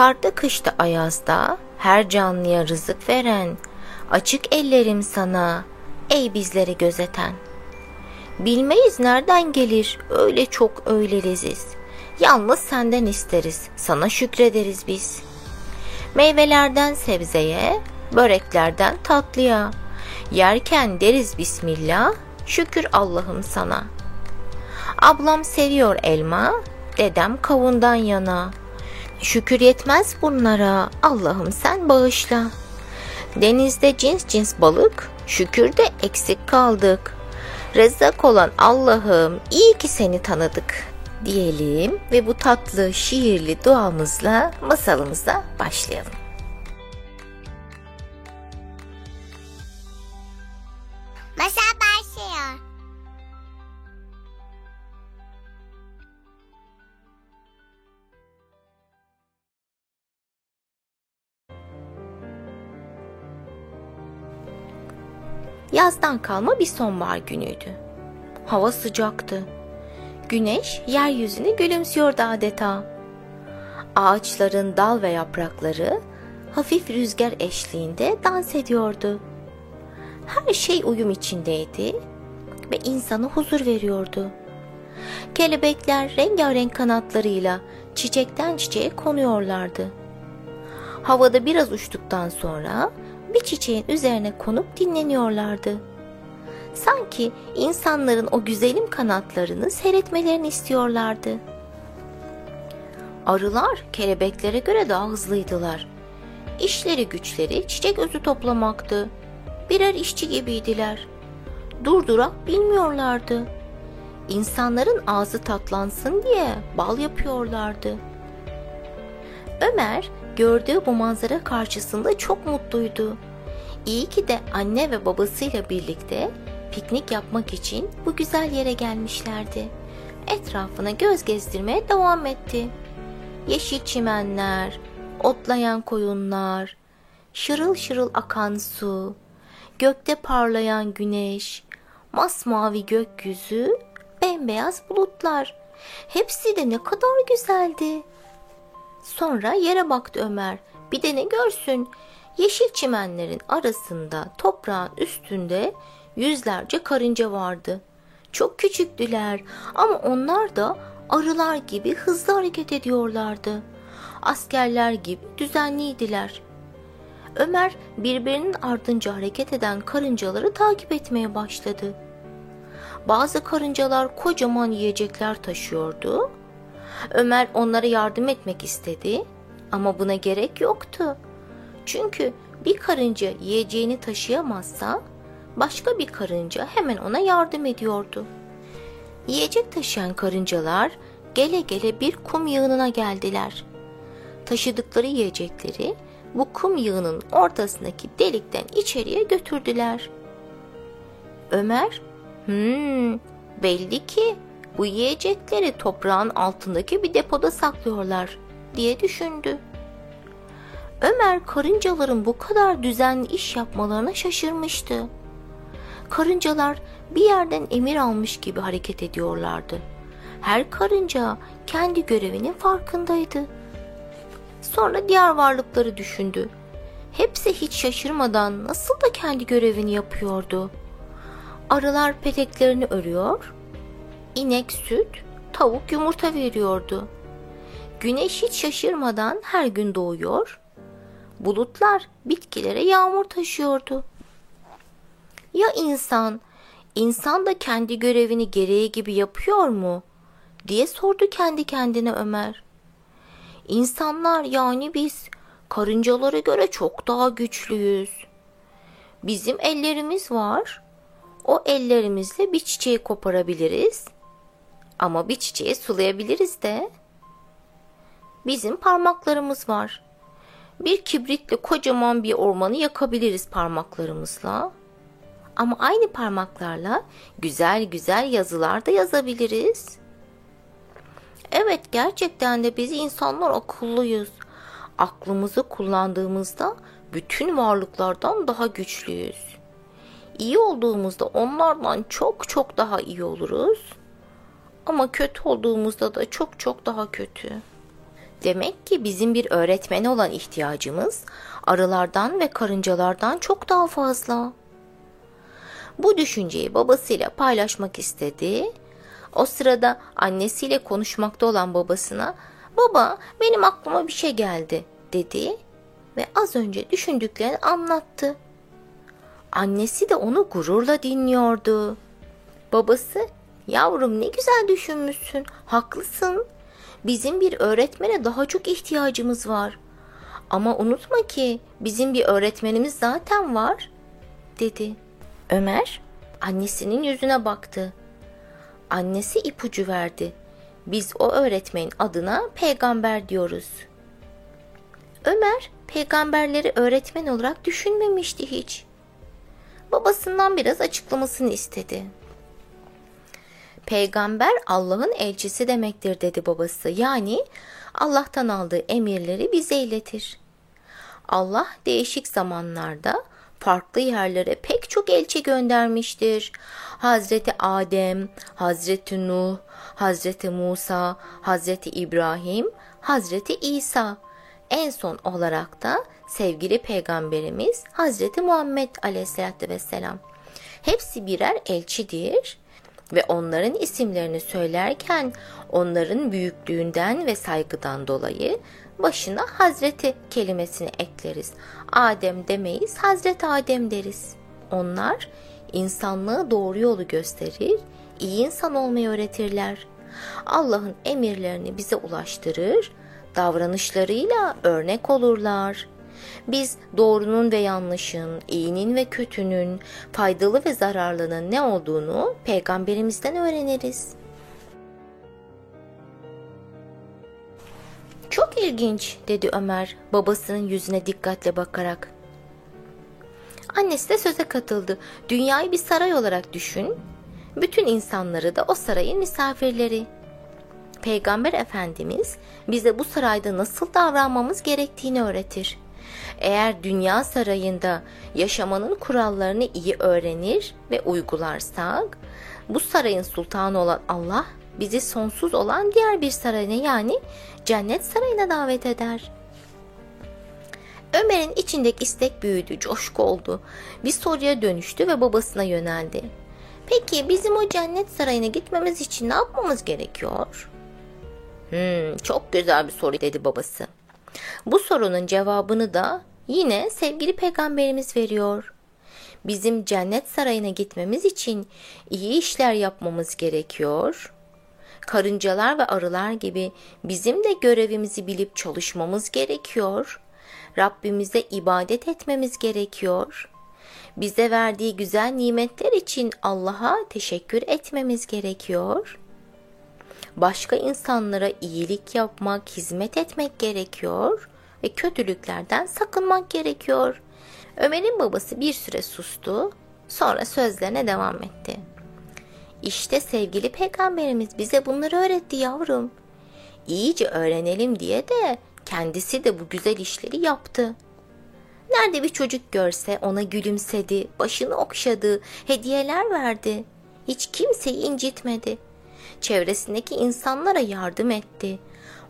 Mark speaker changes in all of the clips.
Speaker 1: Karda kışta ayazda her canlıya rızık veren, açık ellerim sana ey bizleri gözeten. Bilmeyiz nereden gelir öyle çok öyle leziz. Yalnız senden isteriz, sana şükrederiz biz. Meyvelerden sebzeye, böreklerden tatlıya. Yerken deriz Bismillah, şükür Allah'ım sana. Ablam seviyor elma, dedem kavundan yana. Şükür yetmez bunlara, Allah'ım sen bağışla. Denizde cins cins balık, şükürde eksik kaldık. Rezzak olan Allah'ım iyi ki seni tanıdık diyelim ve bu tatlı şiirli duamızla masalımıza başlayalım. Yazdan kalma bir sonbahar günüydü. Hava sıcaktı. Güneş yeryüzüne gülümsüyordu adeta. Ağaçların dal ve yaprakları hafif rüzgar eşliğinde dans ediyordu. Her şey uyum içindeydi ve insana huzur veriyordu. Kelebekler rengarenk kanatlarıyla çiçekten çiçeğe konuyorlardı. Havada biraz uçtuktan sonra bir çiçeğin üzerine konup dinleniyorlardı. Sanki insanların o güzelim kanatlarını seyretmelerini istiyorlardı. Arılar kelebeklere göre daha hızlıydılar. İşleri güçleri çiçek özü toplamaktı. Birer işçi gibiydiler. Durdurak bilmiyorlardı. İnsanların ağzı tatlansın diye bal yapıyorlardı. Ömer gördüğü bu manzara karşısında çok mutluydu. İyi ki de anne ve babasıyla birlikte piknik yapmak için bu güzel yere gelmişlerdi. Etrafına göz gezdirmeye devam etti. Yeşil çimenler, otlayan koyunlar, şırıl şırıl akan su, gökte parlayan güneş, masmavi gökyüzü, bembeyaz bulutlar. Hepsi de ne kadar güzeldi. Sonra yere baktı Ömer. Bir de ne görsün? Yeşil çimenlerin arasında, toprağın üstünde yüzlerce karınca vardı. Çok küçüktüler ama onlar da arılar gibi hızlı hareket ediyorlardı. Askerler gibi düzenliydiler. Ömer birbirinin ardınca hareket eden karıncaları takip etmeye başladı. Bazı karıncalar kocaman yiyecekler taşıyordu. Ömer onlara yardım etmek istedi ama buna gerek yoktu. Çünkü bir karınca yiyeceğini taşıyamazsa başka bir karınca hemen ona yardım ediyordu. Yiyecek taşıyan karıncalar gele gele bir kum yığınına geldiler. Taşıdıkları yiyecekleri bu kum yığının ortasındaki delikten içeriye götürdüler. Ömer, hmm, belli ki bu yiyecekleri toprağın altındaki bir depoda saklıyorlar diye düşündü. Ömer karıncaların bu kadar düzenli iş yapmalarına şaşırmıştı. Karıncalar bir yerden emir almış gibi hareket ediyorlardı. Her karınca kendi görevinin farkındaydı. Sonra diğer varlıkları düşündü. Hepsi hiç şaşırmadan nasıl da kendi görevini yapıyordu. Arılar peteklerini örüyor, inek süt, tavuk yumurta veriyordu. Güneş hiç şaşırmadan her gün doğuyor, bulutlar bitkilere yağmur taşıyordu. Ya insan, insan da kendi görevini gereği gibi yapıyor mu? diye sordu kendi kendine Ömer. İnsanlar yani biz karıncalara göre çok daha güçlüyüz. Bizim ellerimiz var. O ellerimizle bir çiçeği koparabiliriz. Ama bir çiçeği sulayabiliriz de. Bizim parmaklarımız var. Bir kibritle kocaman bir ormanı yakabiliriz parmaklarımızla. Ama aynı parmaklarla güzel güzel yazılar da yazabiliriz. Evet gerçekten de biz insanlar akıllıyız. Aklımızı kullandığımızda bütün varlıklardan daha güçlüyüz. İyi olduğumuzda onlardan çok çok daha iyi oluruz. Ama kötü olduğumuzda da çok çok daha kötü. Demek ki bizim bir öğretmene olan ihtiyacımız arılardan ve karıncalardan çok daha fazla. Bu düşünceyi babasıyla paylaşmak istedi. O sırada annesiyle konuşmakta olan babasına "Baba, benim aklıma bir şey geldi." dedi ve az önce düşündüklerini anlattı. Annesi de onu gururla dinliyordu. Babası, "Yavrum ne güzel düşünmüşsün. Haklısın. Bizim bir öğretmene daha çok ihtiyacımız var. Ama unutma ki bizim bir öğretmenimiz zaten var." dedi. Ömer annesinin yüzüne baktı. Annesi ipucu verdi. Biz o öğretmenin adına peygamber diyoruz. Ömer peygamberleri öğretmen olarak düşünmemişti hiç. Babasından biraz açıklamasını istedi. Peygamber Allah'ın elçisi demektir dedi babası. Yani Allah'tan aldığı emirleri bize iletir. Allah değişik zamanlarda farklı yerlere pek çok elçi göndermiştir. Hazreti Adem, Hazreti Nuh, Hazreti Musa, Hazreti İbrahim, Hazreti İsa. En son olarak da sevgili peygamberimiz Hazreti Muhammed Aleyhisselatü Vesselam. Hepsi birer elçidir ve onların isimlerini söylerken onların büyüklüğünden ve saygıdan dolayı başına Hazreti kelimesini ekleriz. Adem demeyiz, Hazreti Adem deriz. Onlar insanlığı doğru yolu gösterir, iyi insan olmayı öğretirler. Allah'ın emirlerini bize ulaştırır, davranışlarıyla örnek olurlar. Biz doğrunun ve yanlışın, iyinin ve kötünün, faydalı ve zararlının ne olduğunu peygamberimizden öğreniriz. Çok ilginç dedi Ömer babasının yüzüne dikkatle bakarak. Annesi de söze katıldı. Dünyayı bir saray olarak düşün. Bütün insanları da o sarayın misafirleri. Peygamber Efendimiz bize bu sarayda nasıl davranmamız gerektiğini öğretir. Eğer dünya sarayında yaşamanın kurallarını iyi öğrenir ve uygularsak, bu sarayın sultanı olan Allah bizi sonsuz olan diğer bir sarayına yani cennet sarayına davet eder. Ömer'in içindeki istek büyüdü, coşku oldu. Bir soruya dönüştü ve babasına yöneldi. Peki bizim o cennet sarayına gitmemiz için ne yapmamız gerekiyor? Hmm, çok güzel bir soru dedi babası. Bu sorunun cevabını da yine sevgili peygamberimiz veriyor. Bizim cennet sarayına gitmemiz için iyi işler yapmamız gerekiyor karıncalar ve arılar gibi bizim de görevimizi bilip çalışmamız gerekiyor. Rabbimize ibadet etmemiz gerekiyor. Bize verdiği güzel nimetler için Allah'a teşekkür etmemiz gerekiyor. Başka insanlara iyilik yapmak, hizmet etmek gerekiyor ve kötülüklerden sakınmak gerekiyor. Ömer'in babası bir süre sustu, sonra sözlerine devam etti. İşte sevgili peygamberimiz bize bunları öğretti yavrum. İyice öğrenelim diye de kendisi de bu güzel işleri yaptı. Nerede bir çocuk görse ona gülümsedi, başını okşadı, hediyeler verdi. Hiç kimseyi incitmedi. Çevresindeki insanlara yardım etti.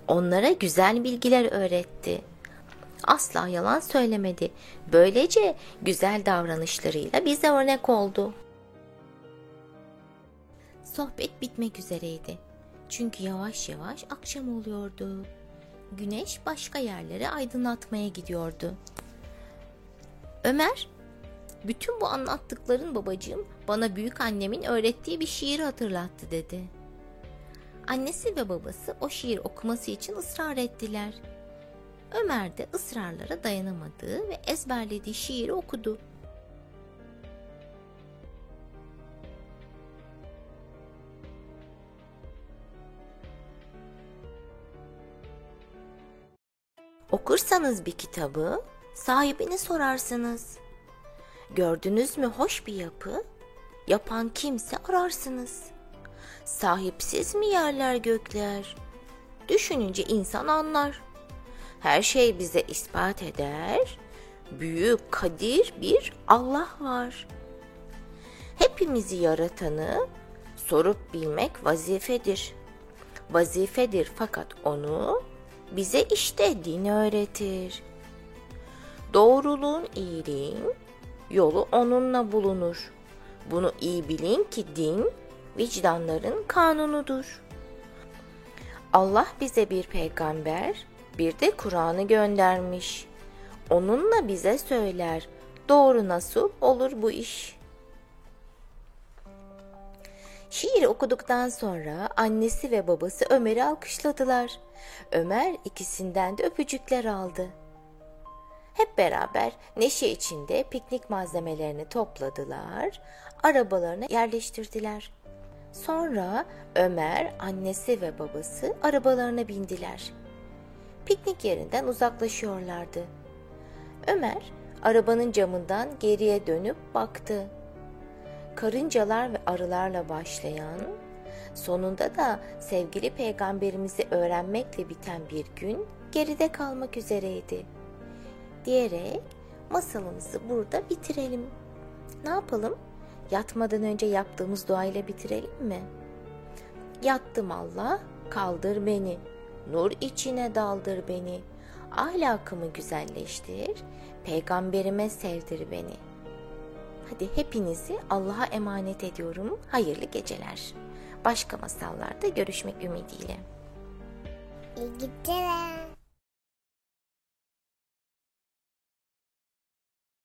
Speaker 1: Onlara güzel bilgiler öğretti. Asla yalan söylemedi. Böylece güzel davranışlarıyla bize örnek oldu. Sohbet bitmek üzereydi. Çünkü yavaş yavaş akşam oluyordu. Güneş başka yerlere aydınlatmaya gidiyordu. Ömer, bütün bu anlattıkların babacığım bana büyük annemin öğrettiği bir şiir hatırlattı dedi. Annesi ve babası o şiir okuması için ısrar ettiler. Ömer de ısrarlara dayanamadı ve ezberlediği şiiri okudu. Okursanız bir kitabı sahibini sorarsınız. Gördünüz mü hoş bir yapı? Yapan kimse ararsınız. Sahipsiz mi yerler gökler? Düşününce insan anlar. Her şey bize ispat eder. Büyük kadir bir Allah var. Hepimizi yaratanı sorup bilmek vazifedir. Vazifedir fakat onu bize işte din öğretir. Doğruluğun, iyiliğin yolu onunla bulunur. Bunu iyi bilin ki din vicdanların kanunudur. Allah bize bir peygamber, bir de Kur'an'ı göndermiş. Onunla bize söyler, doğru nasıl olur bu iş? Şiiri okuduktan sonra annesi ve babası Ömer'i alkışladılar. Ömer ikisinden de öpücükler aldı. Hep beraber neşe içinde piknik malzemelerini topladılar, arabalarına yerleştirdiler. Sonra Ömer, annesi ve babası arabalarına bindiler. Piknik yerinden uzaklaşıyorlardı. Ömer arabanın camından geriye dönüp baktı. Karıncalar ve arılarla başlayan, sonunda da sevgili peygamberimizi öğrenmekle biten bir gün geride kalmak üzereydi. Diyerek masalımızı burada bitirelim. Ne yapalım? Yatmadan önce yaptığımız duayla bitirelim mi? Yattım Allah, kaldır beni. Nur içine daldır beni. Ahlakımı güzelleştir, peygamberime sevdir beni. Hadi hepinizi Allah'a emanet ediyorum. Hayırlı geceler. Başka masallarda görüşmek ümidiyle.
Speaker 2: İyi geceler.